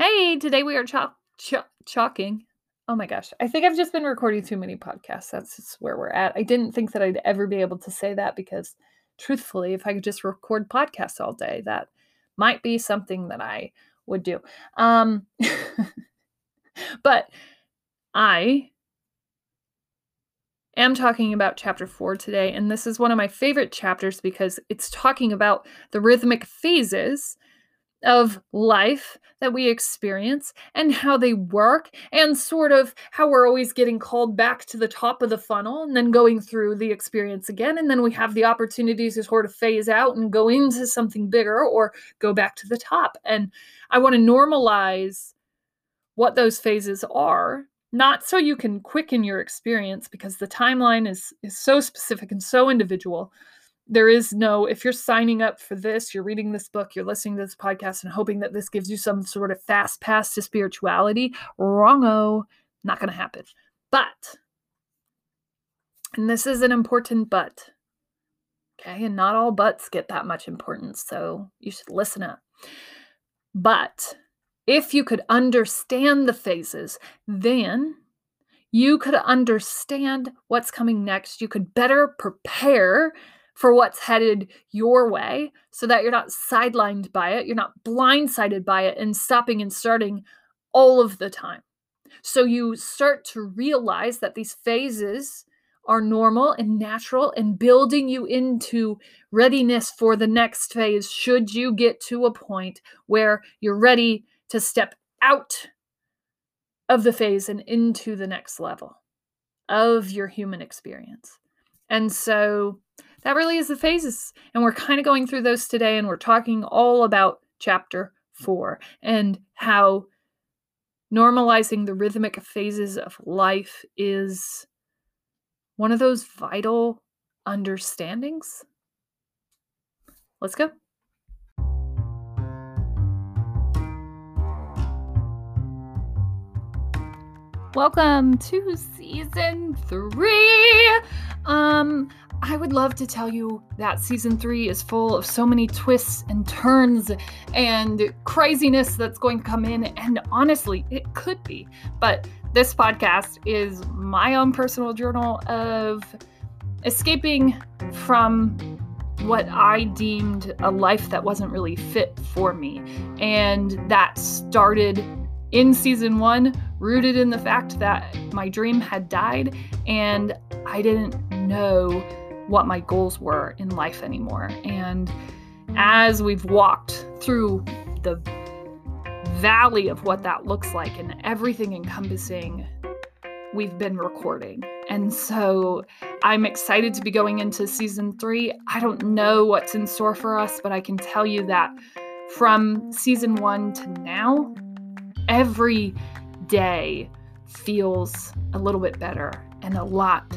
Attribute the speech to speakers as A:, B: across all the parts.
A: Hey, today we are chalk, chalk, chalking. Oh my gosh. I think I've just been recording too many podcasts. That's where we're at. I didn't think that I'd ever be able to say that because, truthfully, if I could just record podcasts all day, that might be something that I would do. Um, but I am talking about chapter four today, and this is one of my favorite chapters because it's talking about the rhythmic phases of life that we experience and how they work and sort of how we're always getting called back to the top of the funnel and then going through the experience again. And then we have the opportunities to sort of phase out and go into something bigger or go back to the top. And i want to normalize what those phases are not so you can quicken your experience because the timeline is is so specific and so individual there is no if you're signing up for this you're reading this book you're listening to this podcast and hoping that this gives you some sort of fast pass to spirituality wrongo not going to happen. But and this is an important but okay? And not all buts get that much importance so you should listen up. But if you could understand the phases then you could understand what's coming next. You could better prepare for what's headed your way so that you're not sidelined by it, you're not blindsided by it and stopping and starting all of the time. So you start to realize that these phases are normal and natural and building you into readiness for the next phase should you get to a point where you're ready to step out of the phase and into the next level of your human experience. And so that really is the phases. And we're kind of going through those today, and we're talking all about chapter four and how normalizing the rhythmic phases of life is one of those vital understandings. Let's go. Welcome to season three. Um, I would love to tell you that season three is full of so many twists and turns and craziness that's going to come in. And honestly, it could be. But this podcast is my own personal journal of escaping from what I deemed a life that wasn't really fit for me. And that started in season one, rooted in the fact that my dream had died and I didn't know what my goals were in life anymore. And as we've walked through the valley of what that looks like and everything encompassing, we've been recording. And so I'm excited to be going into season three. I don't know what's in store for us, but I can tell you that from season one to now, every day feels a little bit better and a lot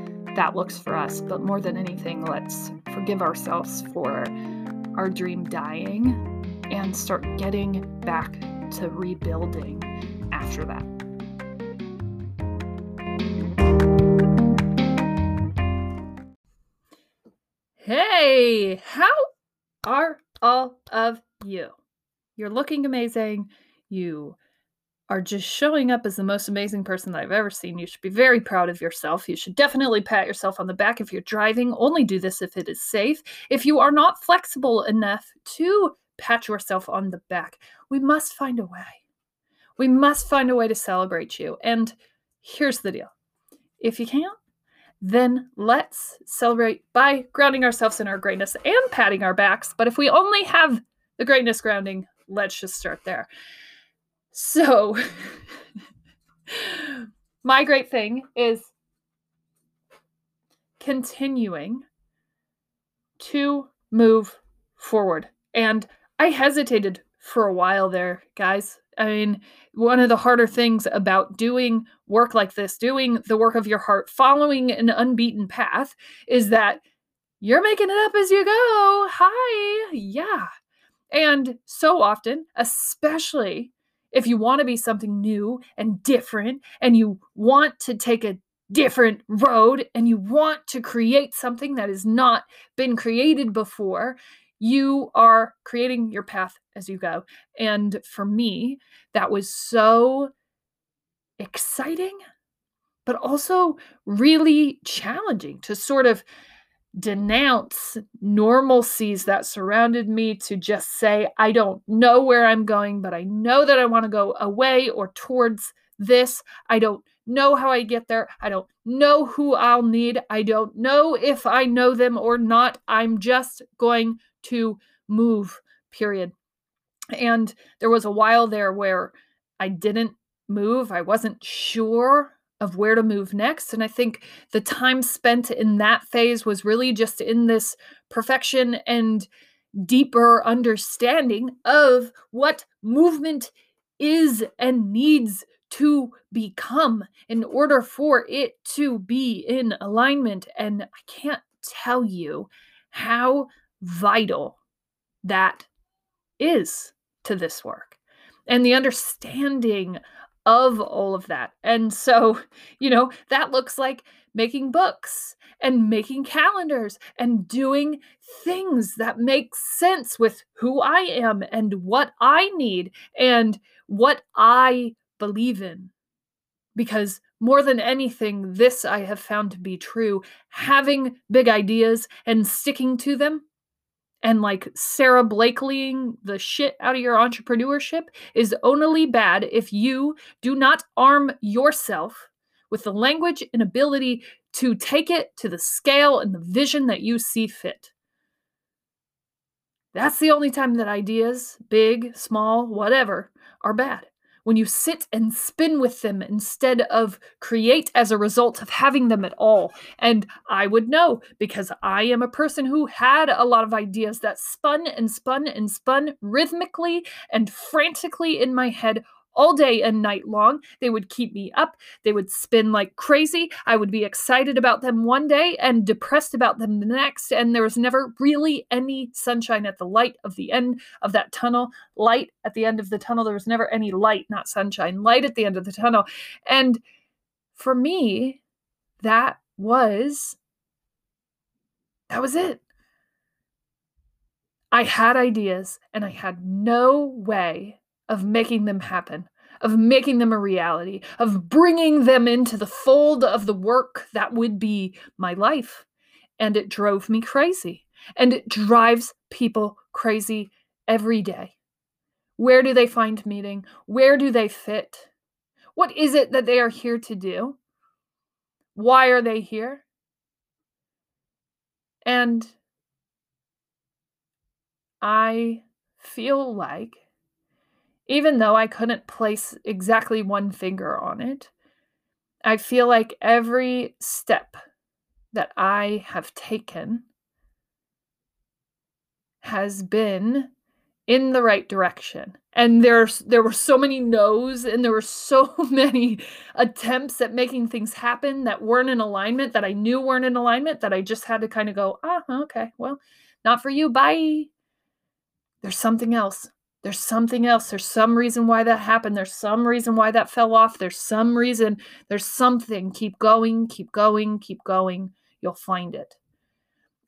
A: that looks for us. But more than anything, let's forgive ourselves for our dream dying and start getting back to rebuilding after that. Hey, how are all of you? You're looking amazing. You are just showing up as the most amazing person that I've ever seen. You should be very proud of yourself. You should definitely pat yourself on the back if you're driving. Only do this if it is safe. If you are not flexible enough to pat yourself on the back, we must find a way. We must find a way to celebrate you. And here's the deal if you can't, then let's celebrate by grounding ourselves in our greatness and patting our backs. But if we only have the greatness grounding, let's just start there. So, my great thing is continuing to move forward. And I hesitated for a while there, guys. I mean, one of the harder things about doing work like this, doing the work of your heart, following an unbeaten path, is that you're making it up as you go. Hi. Yeah. And so often, especially if you want to be something new and different and you want to take a different road and you want to create something that has not been created before, you are creating your path as you go. And for me, that was so exciting, but also really challenging to sort of denounce normalcies that surrounded me to just say, I don't know where I'm going, but I know that I want to go away or towards this. I don't know how I get there. I don't know who I'll need. I don't know if I know them or not. I'm just going to move, period. And there was a while there where I didn't move. I wasn't sure of where to move next. And I think the time spent in that phase was really just in this perfection and deeper understanding of what movement is and needs to become in order for it to be in alignment. And I can't tell you how vital that is to this work and the understanding of all of that. And so, you know, that looks like making books and making calendars and doing things that make sense with who I am and what I need and what I believe in. Because more than anything, this I have found to be true. Having big ideas and sticking to them and like Sara Blakelying the shit out of your entrepreneurship is only bad if you do not arm yourself with the language and ability to take it to the scale and the vision that you see fit. That's the only time that ideas, big, small, whatever, are bad when you sit and spin with them instead of create as a result of having them at all. And I would know because I am a person who had a lot of ideas that spun and spun and spun rhythmically and frantically in my head all day and night long. They would keep me up. They would spin like crazy. I would be excited about them one day and depressed about them the next. And there was never really any sunshine at the light of the end of that tunnel. Light at the end of the tunnel. There was never any light, not sunshine, light at the end of the tunnel. And for me, that was that was it. I had ideas and I had no way of making them happen, of making them a reality, of bringing them into the fold of the work that would be my life. And it drove me crazy. And it drives people crazy every day. Where do they find meaning? Where do they fit? What is it that they are here to do? Why are they here? And I feel like even though I couldn't place exactly one finger on it, I feel like every step that I have taken has been in the right direction. And there's there were so many no's and there were so many attempts at making things happen that weren't in alignment that I knew weren't in alignment that I just had to kind of go, "Ah, okay. Well, not for you. Bye." There's something else. There's something else. There's some reason why that happened. There's some reason why that fell off. There's some reason. There's something. Keep going, keep going, keep going. You'll find it.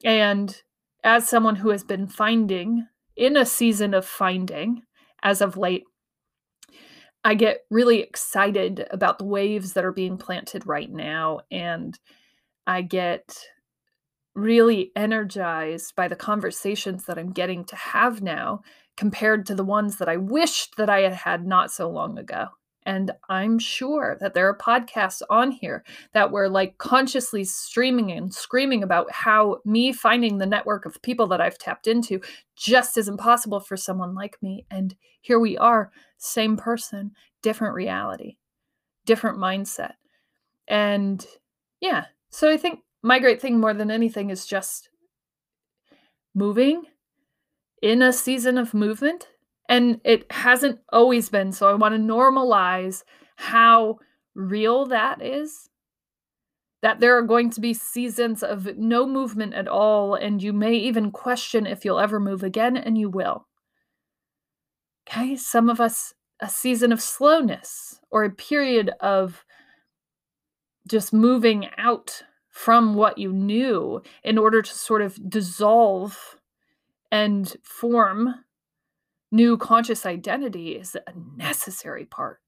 A: And as someone who has been finding in a season of finding as of late, I get really excited about the waves that are being planted right now. And I get really energized by the conversations that I'm getting to have now compared to the ones that I wished that I had had not so long ago. And I'm sure that there are podcasts on here that were like consciously streaming and screaming about how me finding the network of people that I've tapped into just isn't possible for someone like me. And here we are, same person, different reality, different mindset. And yeah, so I think my great thing more than anything is just moving in a season of movement and it hasn't always been. So I want to normalize how real that is. That there are going to be seasons of no movement at all, and you may even question if you'll ever move again, and you will. Okay, some of us, a season of slowness or a period of just moving out from what you knew in order to sort of dissolve and form new conscious identity is a necessary part.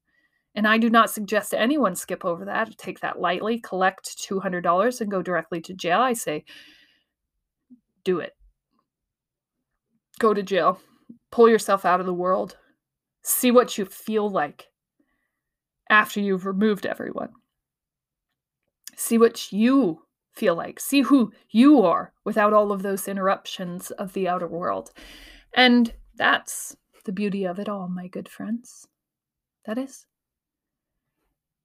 A: And I do not suggest anyone skip over that, take that lightly, collect $200 and go directly to jail. I say, do it. Go to jail. Pull yourself out of the world. See what you feel like after you've removed everyone. See what you feel like. See who you are without all of those interruptions of the outer world. And that's the beauty of it all, my good friends. That is.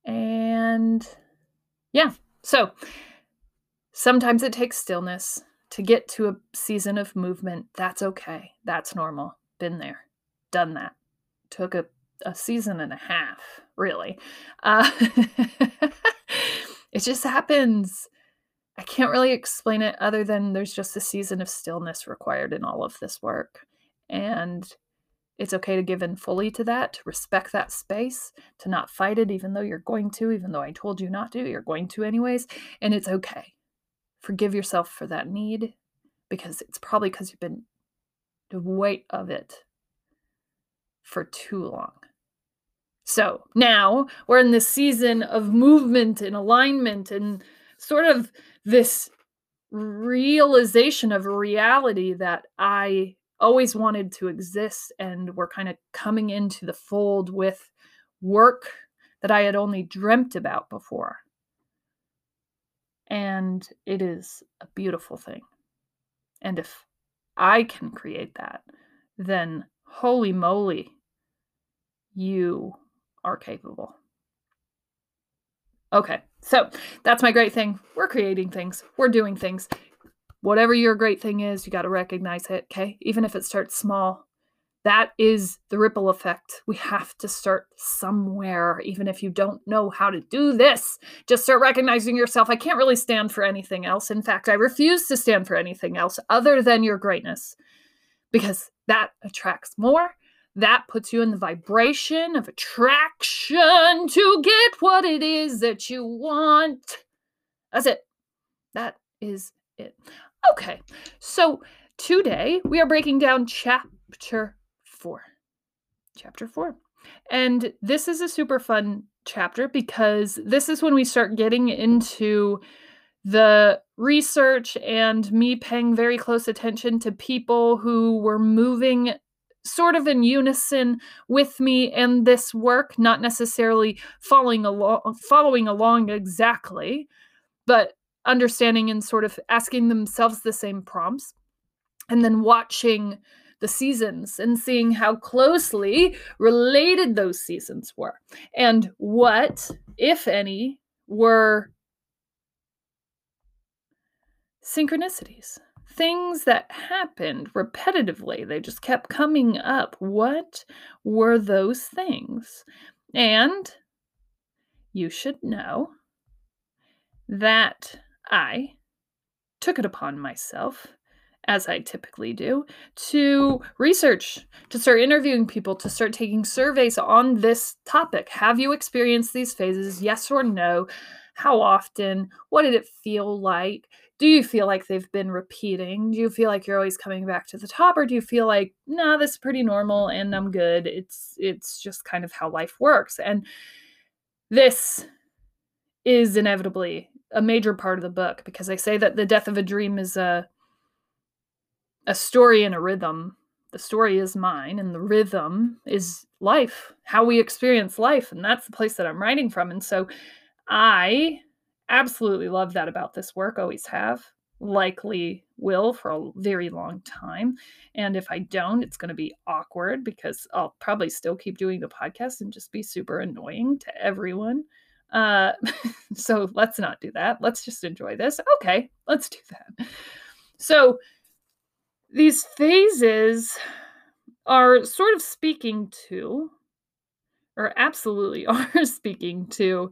A: And yeah, so sometimes it takes stillness to get to a season of movement. That's okay. That's normal. Been there, done that. Took a, a season and a half, really. Uh, it just happens. I can't really explain it other than there's just a season of stillness required in all of this work. And it's okay to give in fully to that, to respect that space, to not fight it, even though you're going to, even though I told you not to, you're going to anyways. And it's okay. Forgive yourself for that need because it's probably because you've been the weight of it for too long. So now we're in this season of movement and alignment and sort of this realization of reality that I always wanted to exist and were kind of coming into the fold with work that I had only dreamt about before. And it is a beautiful thing. And if I can create that, then holy moly, you are capable. Okay, so that's my great thing. We're creating things, we're doing things whatever your great thing is, you got to recognize it, okay? Even if it starts small. That is the ripple effect. We have to start somewhere, even if you don't know how to do this. Just start recognizing yourself. I can't really stand for anything else. In fact, I refuse to stand for anything else other than your greatness because that attracts more. That puts you in the vibration of attraction to get what it is that you want. That's it. That is it. Okay, so today we are breaking down chapter four. Chapter four. And this is a super fun chapter because this is when we start getting into the research and me paying very close attention to people who were moving sort of in unison with me and this work not necessarily following along following along exactly but understanding and sort of asking themselves the same prompts and then watching the seasons and seeing how closely related those seasons were and what if any were synchronicities things that happened repetitively they just kept coming up what were those things and you should know that I took it upon myself, as I typically do, to research, to start interviewing people, to start taking surveys on this topic. Have you experienced these phases? Yes or no? How often? What did it feel like? Do you feel like they've been repeating? Do you feel like you're always coming back to the top or do you feel like, "No, nah, this is pretty normal and I'm good." It's it's just kind of how life works. And this is inevitably a major part of the book because I say that the death of a dream is a a story and a rhythm the story is mine and the rhythm is life, how we experience life. And that's the place that I'm writing from. And so I absolutely love that about this work, always have, likely will for a very long time. And if I don't, it's going to be awkward because I'll probably still keep doing the podcast and just be super annoying to everyone. Uh, so let's not do that. Let's just enjoy this. Okay, let's do that. So these phases are sort of speaking to, or absolutely are speaking to,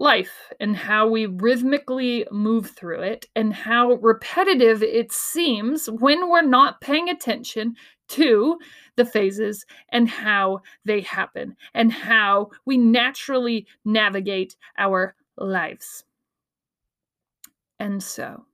A: life and how we rhythmically move through it and how repetitive it seems when we're not paying attention to the phases and how they happen and how we naturally navigate our lives. And so,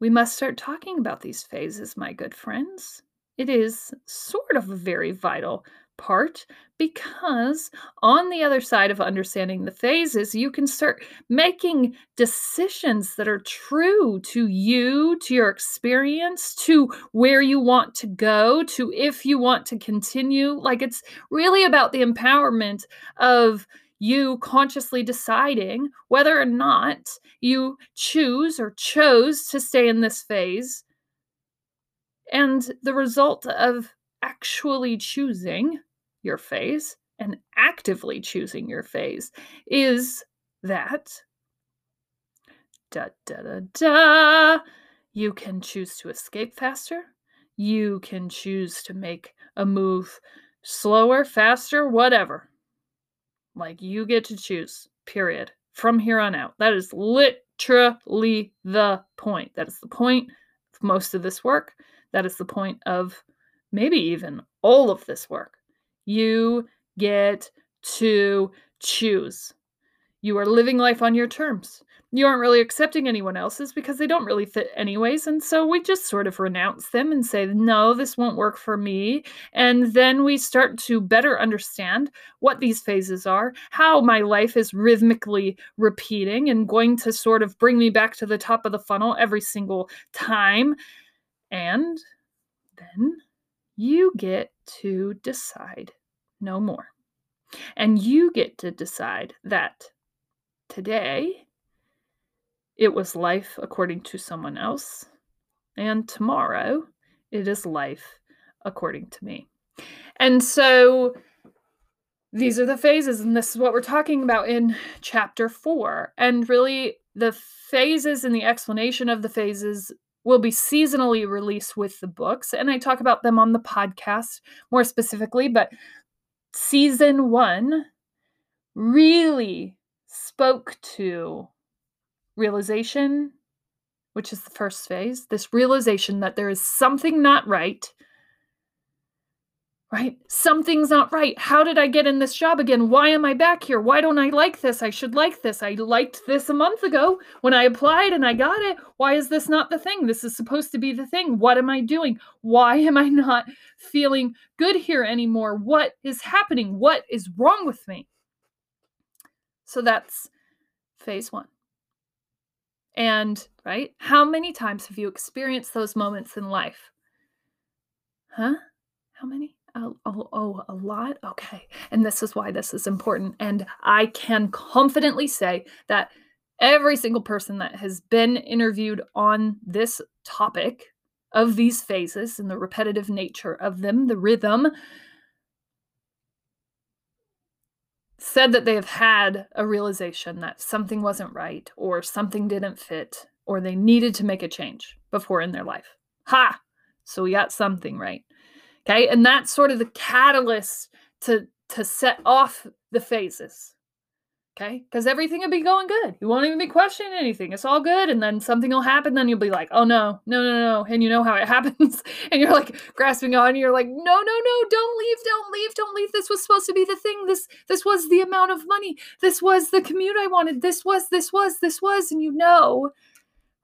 A: we must start talking about these phases, my good friends. It is sort of a very vital part because on the other side of understanding the phases, you can start making decisions that are true to you, to your experience, to where you want to go, to if you want to continue. Like it's really about the empowerment of you consciously deciding whether or not you choose or chose to stay in this phase. And the result of actually choosing your phase and actively choosing your phase is that da da da da you can choose to escape faster you can choose to make a move slower faster whatever. Like you get to choose period from here on out. That is literally the point. That is the point of most of this work. That is the point of maybe even all of this work you get to choose. You are living life on your terms. You aren't really accepting anyone else's because they don't really fit, anyways. And so we just sort of renounce them and say, no, this won't work for me. And then we start to better understand what these phases are, how my life is rhythmically repeating and going to sort of bring me back to the top of the funnel every single time. And then you get to decide no more. And you get to decide that today it was life according to someone else, and tomorrow it is life according to me. And so these are the phases, and this is what we're talking about in chapter four. And really, the phases and the explanation of the phases will be seasonally released with the books. And I talk about them on the podcast more specifically, but season one really spoke to realization, which is the first phase, this realization that there is something not right right? Something's not right. How did I get in this job again? Why am I back here? Why don't I like this? I should like this. I liked this a month ago when I applied and I got it. Why is this not the thing? This is supposed to be the thing. What am I doing? Why am I not feeling good here anymore? What is happening? What is wrong with me? So that's phase one. And, right, how many times have you experienced those moments in life? Huh? How many? Oh, oh, oh, a lot? Okay. And this is why this is important. And I can confidently say that every single person that has been interviewed on this topic of these phases and the repetitive nature of them, the rhythm, said that they have had a realization that something wasn't right or something didn't fit or they needed to make a change before in their life. Ha! So we got something right. Okay. And that's sort of the catalyst to to set off the phases. Okay. Because everything will be going good. You won't even be questioning anything. It's all good. And then something will happen. Then you'll be like, oh no, no, no, no. And you know how it happens. and you're like grasping on. You're like, no, no, no, don't leave, don't leave, don't leave. This was supposed to be the thing. This this was the amount of money. This was the commute I wanted. This was, this was, this was. And you know,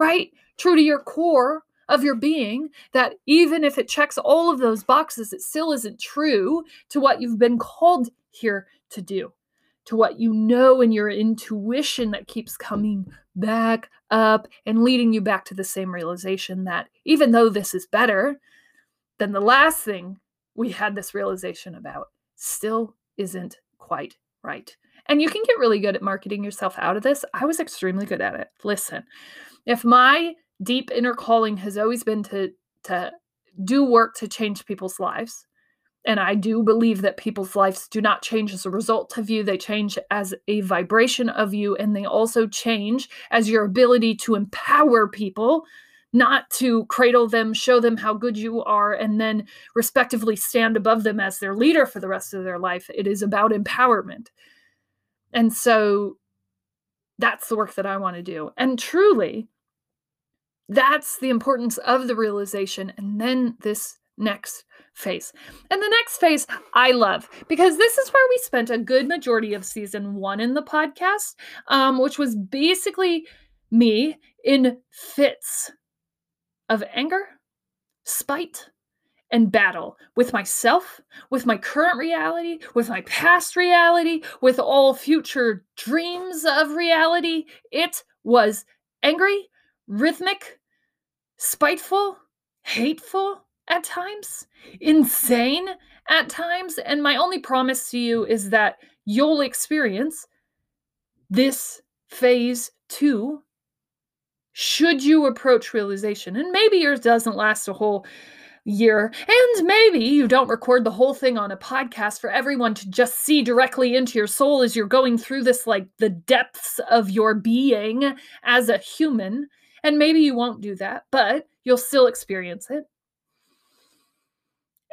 A: right? True to your core, of your being that even if it checks all of those boxes, it still isn't true to what you've been called here to do, to what you know in your intuition that keeps coming back up and leading you back to the same realization that even though this is better, than the last thing we had this realization about still isn't quite right. And you can get really good at marketing yourself out of this. I was extremely good at it. Listen, if my deep inner calling has always been to to do work to change people's lives, and I do believe that people's lives do not change as a result of you, they change as a vibration of you, and they also change as your ability to empower people not to cradle them, show them how good you are, and then respectively stand above them as their leader for the rest of their life. It is about empowerment. And so that's the work that I want to do. And truly, that's the importance of the realization. And then this next phase. And the next phase I love because this is where we spent a good majority of season one in the podcast, um, which was basically me in fits of anger, spite, and battle with myself, with my current reality, with my past reality, with all future dreams of reality. It was angry, rhythmic, spiteful, hateful at times, insane at times. And my only promise to you is that you'll experience this phase two should you approach realization. And maybe yours doesn't last a whole year. And maybe you don't record the whole thing on a podcast for everyone to just see directly into your soul as you're going through this, like the depths of your being as a human. And maybe you won't do that, but you'll still experience it.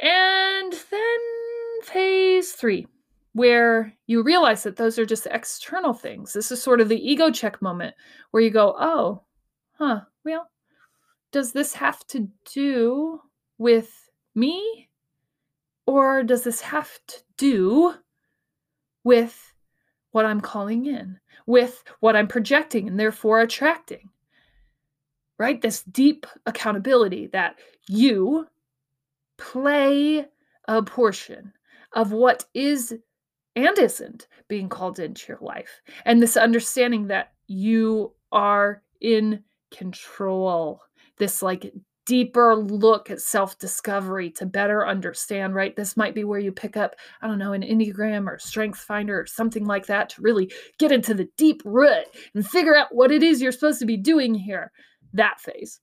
A: And then phase three where you realize that those are just external things. This is sort of the ego check moment where you go, oh, huh, well, does this have to do with me? Or does this have to do with what I'm calling in, with what I'm projecting and therefore attracting? Right? This deep accountability that you play a portion of what is and isn't being called into your life. And this understanding that you are in control, this like deeper look at self discovery to better understand, right? This might be where you pick up, I don't know, an Enneagram or Strength Finder or something like that to really get into the deep root and figure out what it is you're supposed to be doing here. That phase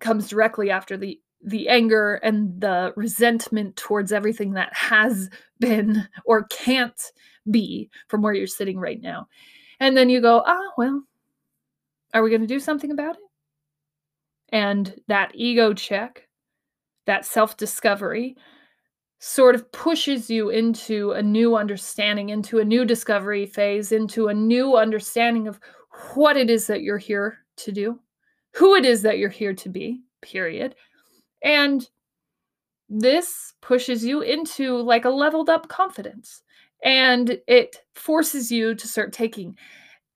A: comes directly after the the anger and the resentment towards everything that has been or can't be from where you're sitting right now. And then you go, ah, well, are we going to do something about it? And that ego check, that self discovery, sort of pushes you into a new understanding, into a new discovery phase, into a new understanding of what it is that you're here to do, who it is that you're here to be, period. And this pushes you into like a leveled up confidence and it forces you to start taking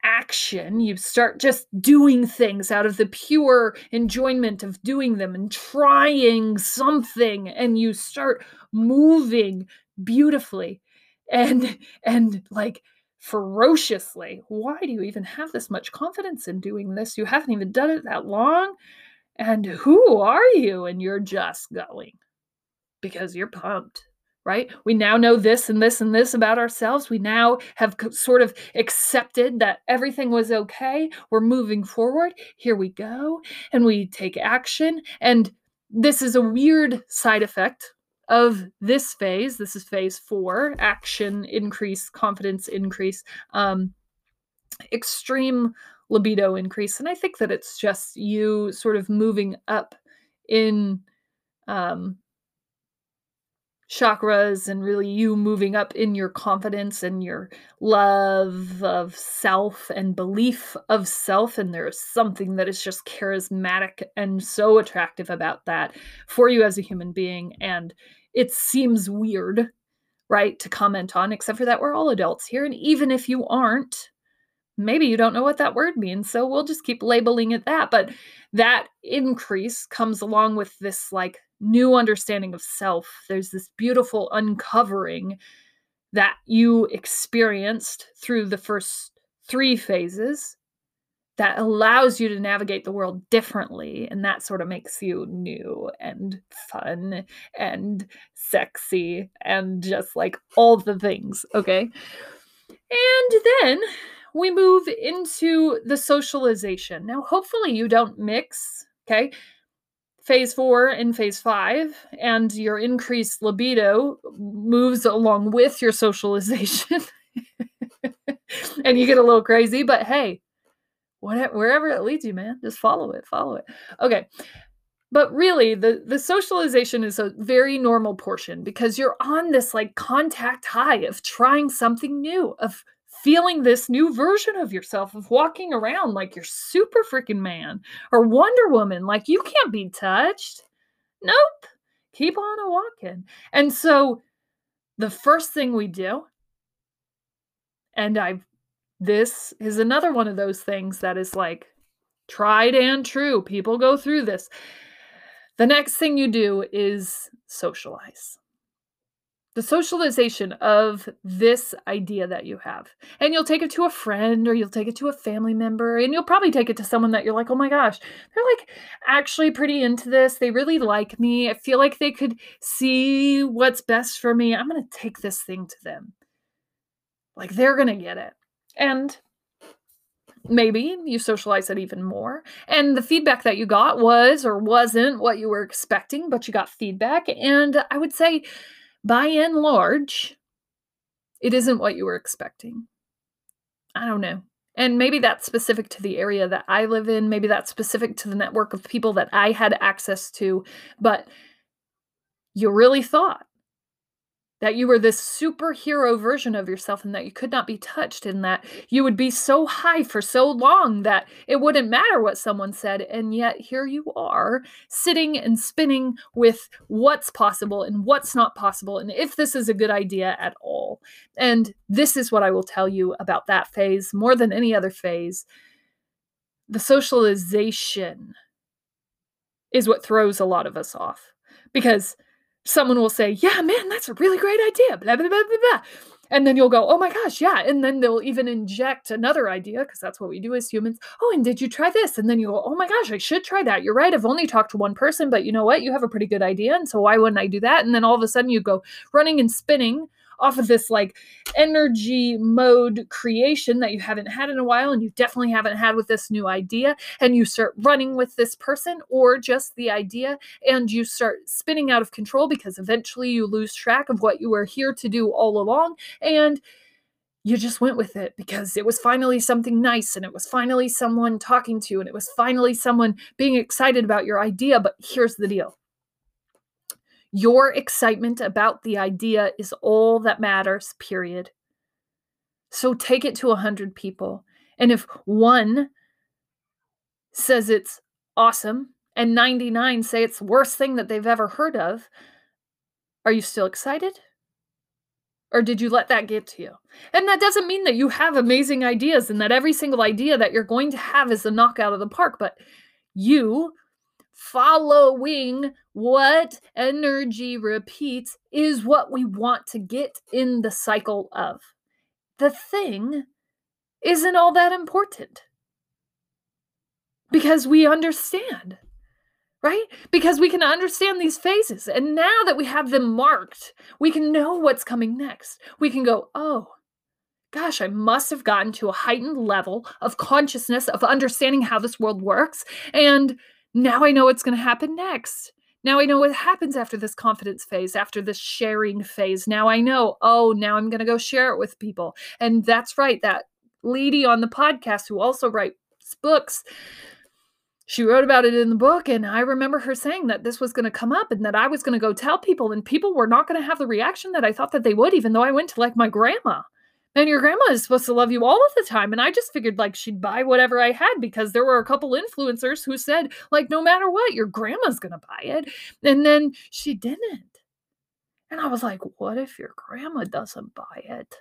A: action. You start just doing things out of the pure enjoyment of doing them and trying something and you start moving beautifully and and like ferociously. Why do you even have this much confidence in doing this? You haven't even done it that long. And who are you? And you're just going because you're pumped right? We now know this and this and this about ourselves. We now have sort of accepted that everything was okay. We're moving forward. Here we go. And we take action. And this is a weird side effect of this phase. This is phase four action increase, confidence increase, um, extreme libido increase. And I think that it's just you sort of moving up in um, chakras and really you moving up in your confidence and your love of self and belief of self. And there's something that is just charismatic and so attractive about that for you as a human being. And it seems weird, right, to comment on, except for that we're all adults here. And even if you aren't, maybe you don't know what that word means. So we'll just keep labeling it that. But that increase comes along with this like new understanding of self. There's this beautiful uncovering that you experienced through the first three phases. That allows you to navigate the world differently. And that sort of makes you new and fun and sexy and just like all the things. Okay. And then we move into the socialization. Now, hopefully, you don't mix, okay, phase four and phase five, and your increased libido moves along with your socialization. and you get a little crazy, but hey, whatever, wherever it leads you, man, just follow it, follow it. Okay. But really, the, the socialization is a very normal portion because you're on this like contact high of trying something new, of feeling this new version of yourself, of walking around like you're super freaking man or Wonder Woman, like you can't be touched. Nope. Keep on a walking. And so the first thing we do, and I this is another one of those things that is like tried and true. People go through this. The next thing you do is socialize. The socialization of this idea that you have. And you'll take it to a friend or you'll take it to a family member and you'll probably take it to someone that you're like, oh my gosh, they're like actually pretty into this. They really like me. I feel like they could see what's best for me. I'm going to take this thing to them. Like they're going to get it. And maybe you socialize it even more. And the feedback that you got was or wasn't what you were expecting, but you got feedback. And I would say, by and large, it isn't what you were expecting. I don't know. And maybe that's specific to the area that I live in. Maybe that's specific to the network of people that I had access to. But you really thought that you were this superhero version of yourself and that you could not be touched and that you would be so high for so long that it wouldn't matter what someone said. And yet here you are sitting and spinning with what's possible and what's not possible and if this is a good idea at all. And this is what i will tell you about that phase more than any other phase. The socialization is what throws a lot of us off because someone will say, Yeah, man, that's a really great idea, blah, blah, blah, blah, blah. And then you'll go, Oh my gosh, yeah. And then they'll even inject another idea because that's what we do as humans. Oh, and did you try this? And then you go, Oh my gosh, I should try that. You're right. I've only talked to one person, but you know what? You have a pretty good idea. And so why wouldn't I do that? And then all of a sudden you go running and spinning off of this like energy mode creation that you haven't had in a while and you definitely haven't had with this new idea and you start running with this person or just the idea and you start spinning out of control because eventually you lose track of what you were here to do all along and you just went with it because it was finally something nice and it was finally someone talking to you and it was finally someone being excited about your idea. But here's the deal your excitement about the idea is all that matters, period. So take it to 100 people. And if one says it's awesome and 99 say it's the worst thing that they've ever heard of, are you still excited? Or did you let that get to you? And that doesn't mean that you have amazing ideas and that every single idea that you're going to have is a knockout of the park, but you following what energy repeats is what we want to get in the cycle of. The thing isn't all that important because we understand, right? Because we can understand these phases. And now that we have them marked, we can know what's coming next. We can go, oh, gosh, I must have gotten to a heightened level of consciousness, of understanding how this world works. And now I know what's going to happen next. Now I know what happens after this confidence phase, after this sharing phase. Now I know, oh, now I'm going to go share it with people. And that's right, that lady on the podcast who also writes books, she wrote about it in the book. And I remember her saying that this was going to come up and that I was going to go tell people, and people were not going to have the reaction that I thought that they would, even though I went to like my grandma and your grandma is supposed to love you all of the time and i just figured like she'd buy whatever i had because there were a couple influencers who said like no matter what your grandma's gonna buy it and then she didn't. And i was like what if your grandma doesn't buy it?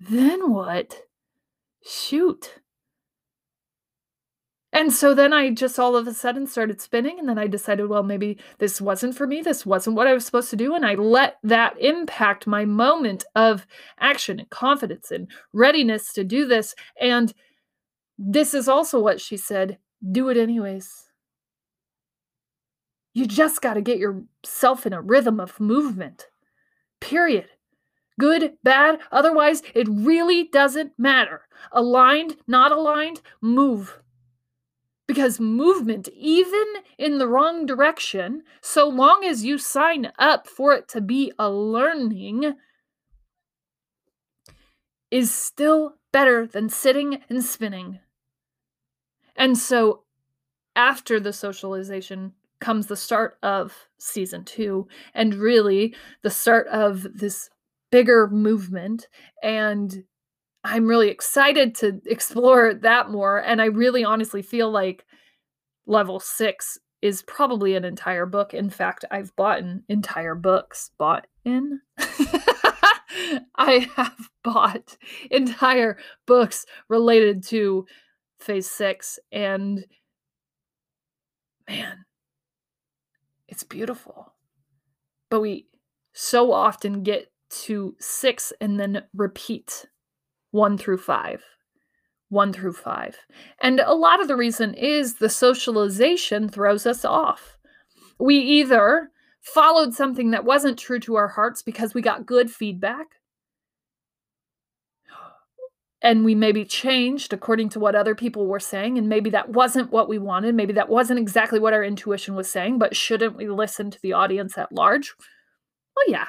A: Then what? Shoot and so then I just all of a sudden started spinning. And then I decided, well, maybe this wasn't for me. This wasn't what I was supposed to do. And I let that impact my moment of action and confidence and readiness to do this. And this is also what she said do it anyways. You just got to get yourself in a rhythm of movement. Period. Good, bad, otherwise, it really doesn't matter. Aligned, not aligned, move. Because movement, even in the wrong direction, so long as you sign up for it to be a learning, is still better than sitting and spinning. And so, after the socialization comes the start of season two, and really the start of this bigger movement. And I'm really excited to explore that more. And I really honestly feel like level six is probably an entire book. In fact, I've bought an entire books. Bought in? I have bought entire books related to phase six. And man, it's beautiful. But we so often get to six and then repeat one through five. One through five. And a lot of the reason is the socialization throws us off. We either followed something that wasn't true to our hearts because we got good feedback, and we maybe changed according to what other people were saying, and maybe that wasn't what we wanted. Maybe that wasn't exactly what our intuition was saying, but shouldn't we listen to the audience at large? Well, yeah,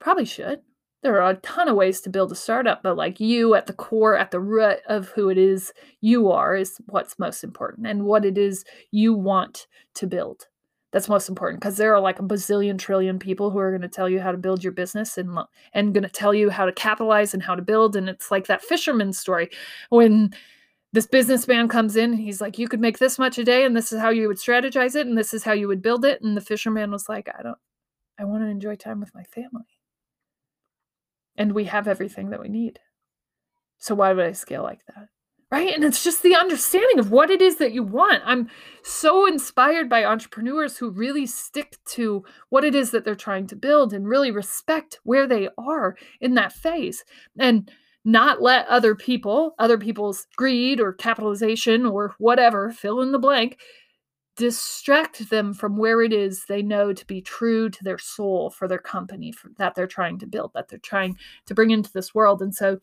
A: Probably should. There are a ton of ways to build a startup, but like you at the core, at the root of who it is you are, is what's most important and what it is you want to build. That's most important because there are like a bazillion trillion people who are going to tell you how to build your business and and going to tell you how to capitalize and how to build. And it's like that fisherman story when this businessman comes in he's like you could make this much a day and this is how you would strategize it and this is how you would build it and the fisherman was like i don't i want to enjoy time with my family and we have everything that we need. So why would I scale like that? Right? And it's just the understanding of what it is that you want. I'm so inspired by entrepreneurs who really stick to what it is that they're trying to build and really respect where they are in that phase and not let other people, other people's greed or capitalization or whatever, fill in the blank, distract them from where it is they know to be true to their soul for their company for, that they're trying to build, that they're trying to bring into this world. And so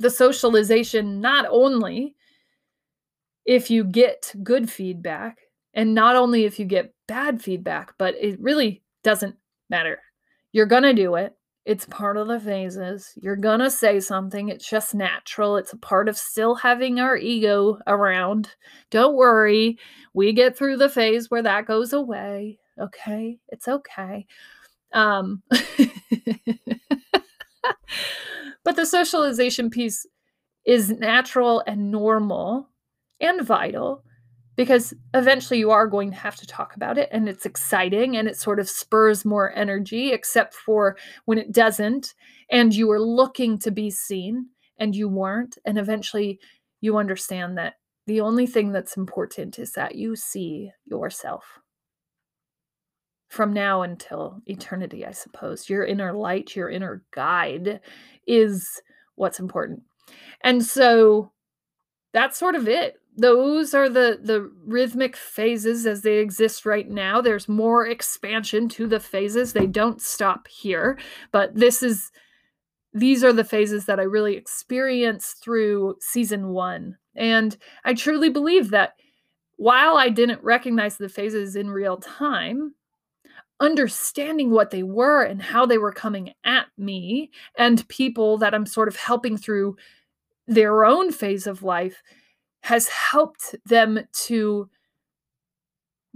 A: the socialization, not only if you get good feedback, and not only if you get bad feedback, but it really doesn't matter. You're going to do it. It's part of the phases. You're to say something. It's just natural. It's a part of still having our ego around. Don't worry. We get through the phase where that goes away. Okay? It's okay. Um But the socialization piece is natural and normal and vital because eventually you are going to have to talk about it and it's exciting and it sort of spurs more energy except for when it doesn't and you are looking to be seen and you weren't and eventually you understand that the only thing that's important is that you see yourself. From now until eternity i suppose. Your inner light your inner guide is what's important. And so that's sort of it those are the the rhythmic phases as they exist right now. There's more expansion to the phases. They don't stop here but this is these are the phases that i really experienced through season 1 and i truly believe that while i didn't recognize the phases in real time understanding what they were and how they were coming at me and people that i'm sort of helping through their own phase of life has helped them to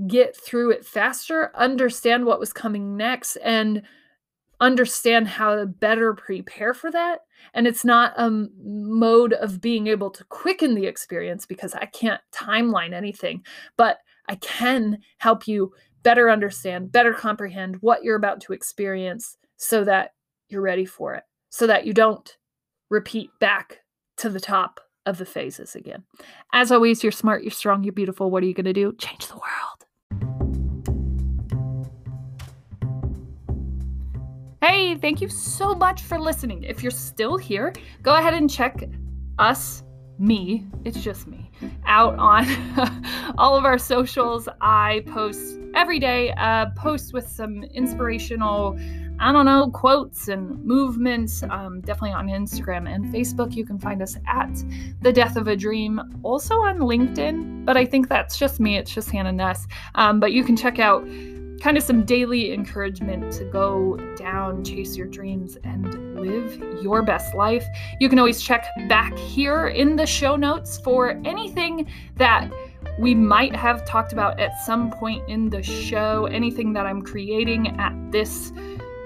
A: get through it faster, understand what was coming next, and understand how to better prepare for that. And it's not a mode of being able to quicken the experience because I can't timeline anything, but I can help you better understand, better comprehend what you're about to experience so that you're ready for it, so that you don't repeat back to the top of the phases again. As always, you're smart, you're strong, you're beautiful. What are you going to do? Change the world. Hey, thank you so much for listening. If you're still here, go ahead and check us me, it's just me, out on all of our socials. I post every day, a post with some inspirational, I don't know, quotes and movements. Um, definitely on Instagram and Facebook. You can find us at The Death of a Dream, also on LinkedIn, but I think that's just me. It's just Hanna Nuss. Um, but you can check out kind of some daily encouragement to go down, chase your dreams, and live your best life. You can always check back here in the show notes for anything that we might have talked about at some point in the show, anything that I'm creating at this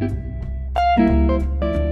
A: Música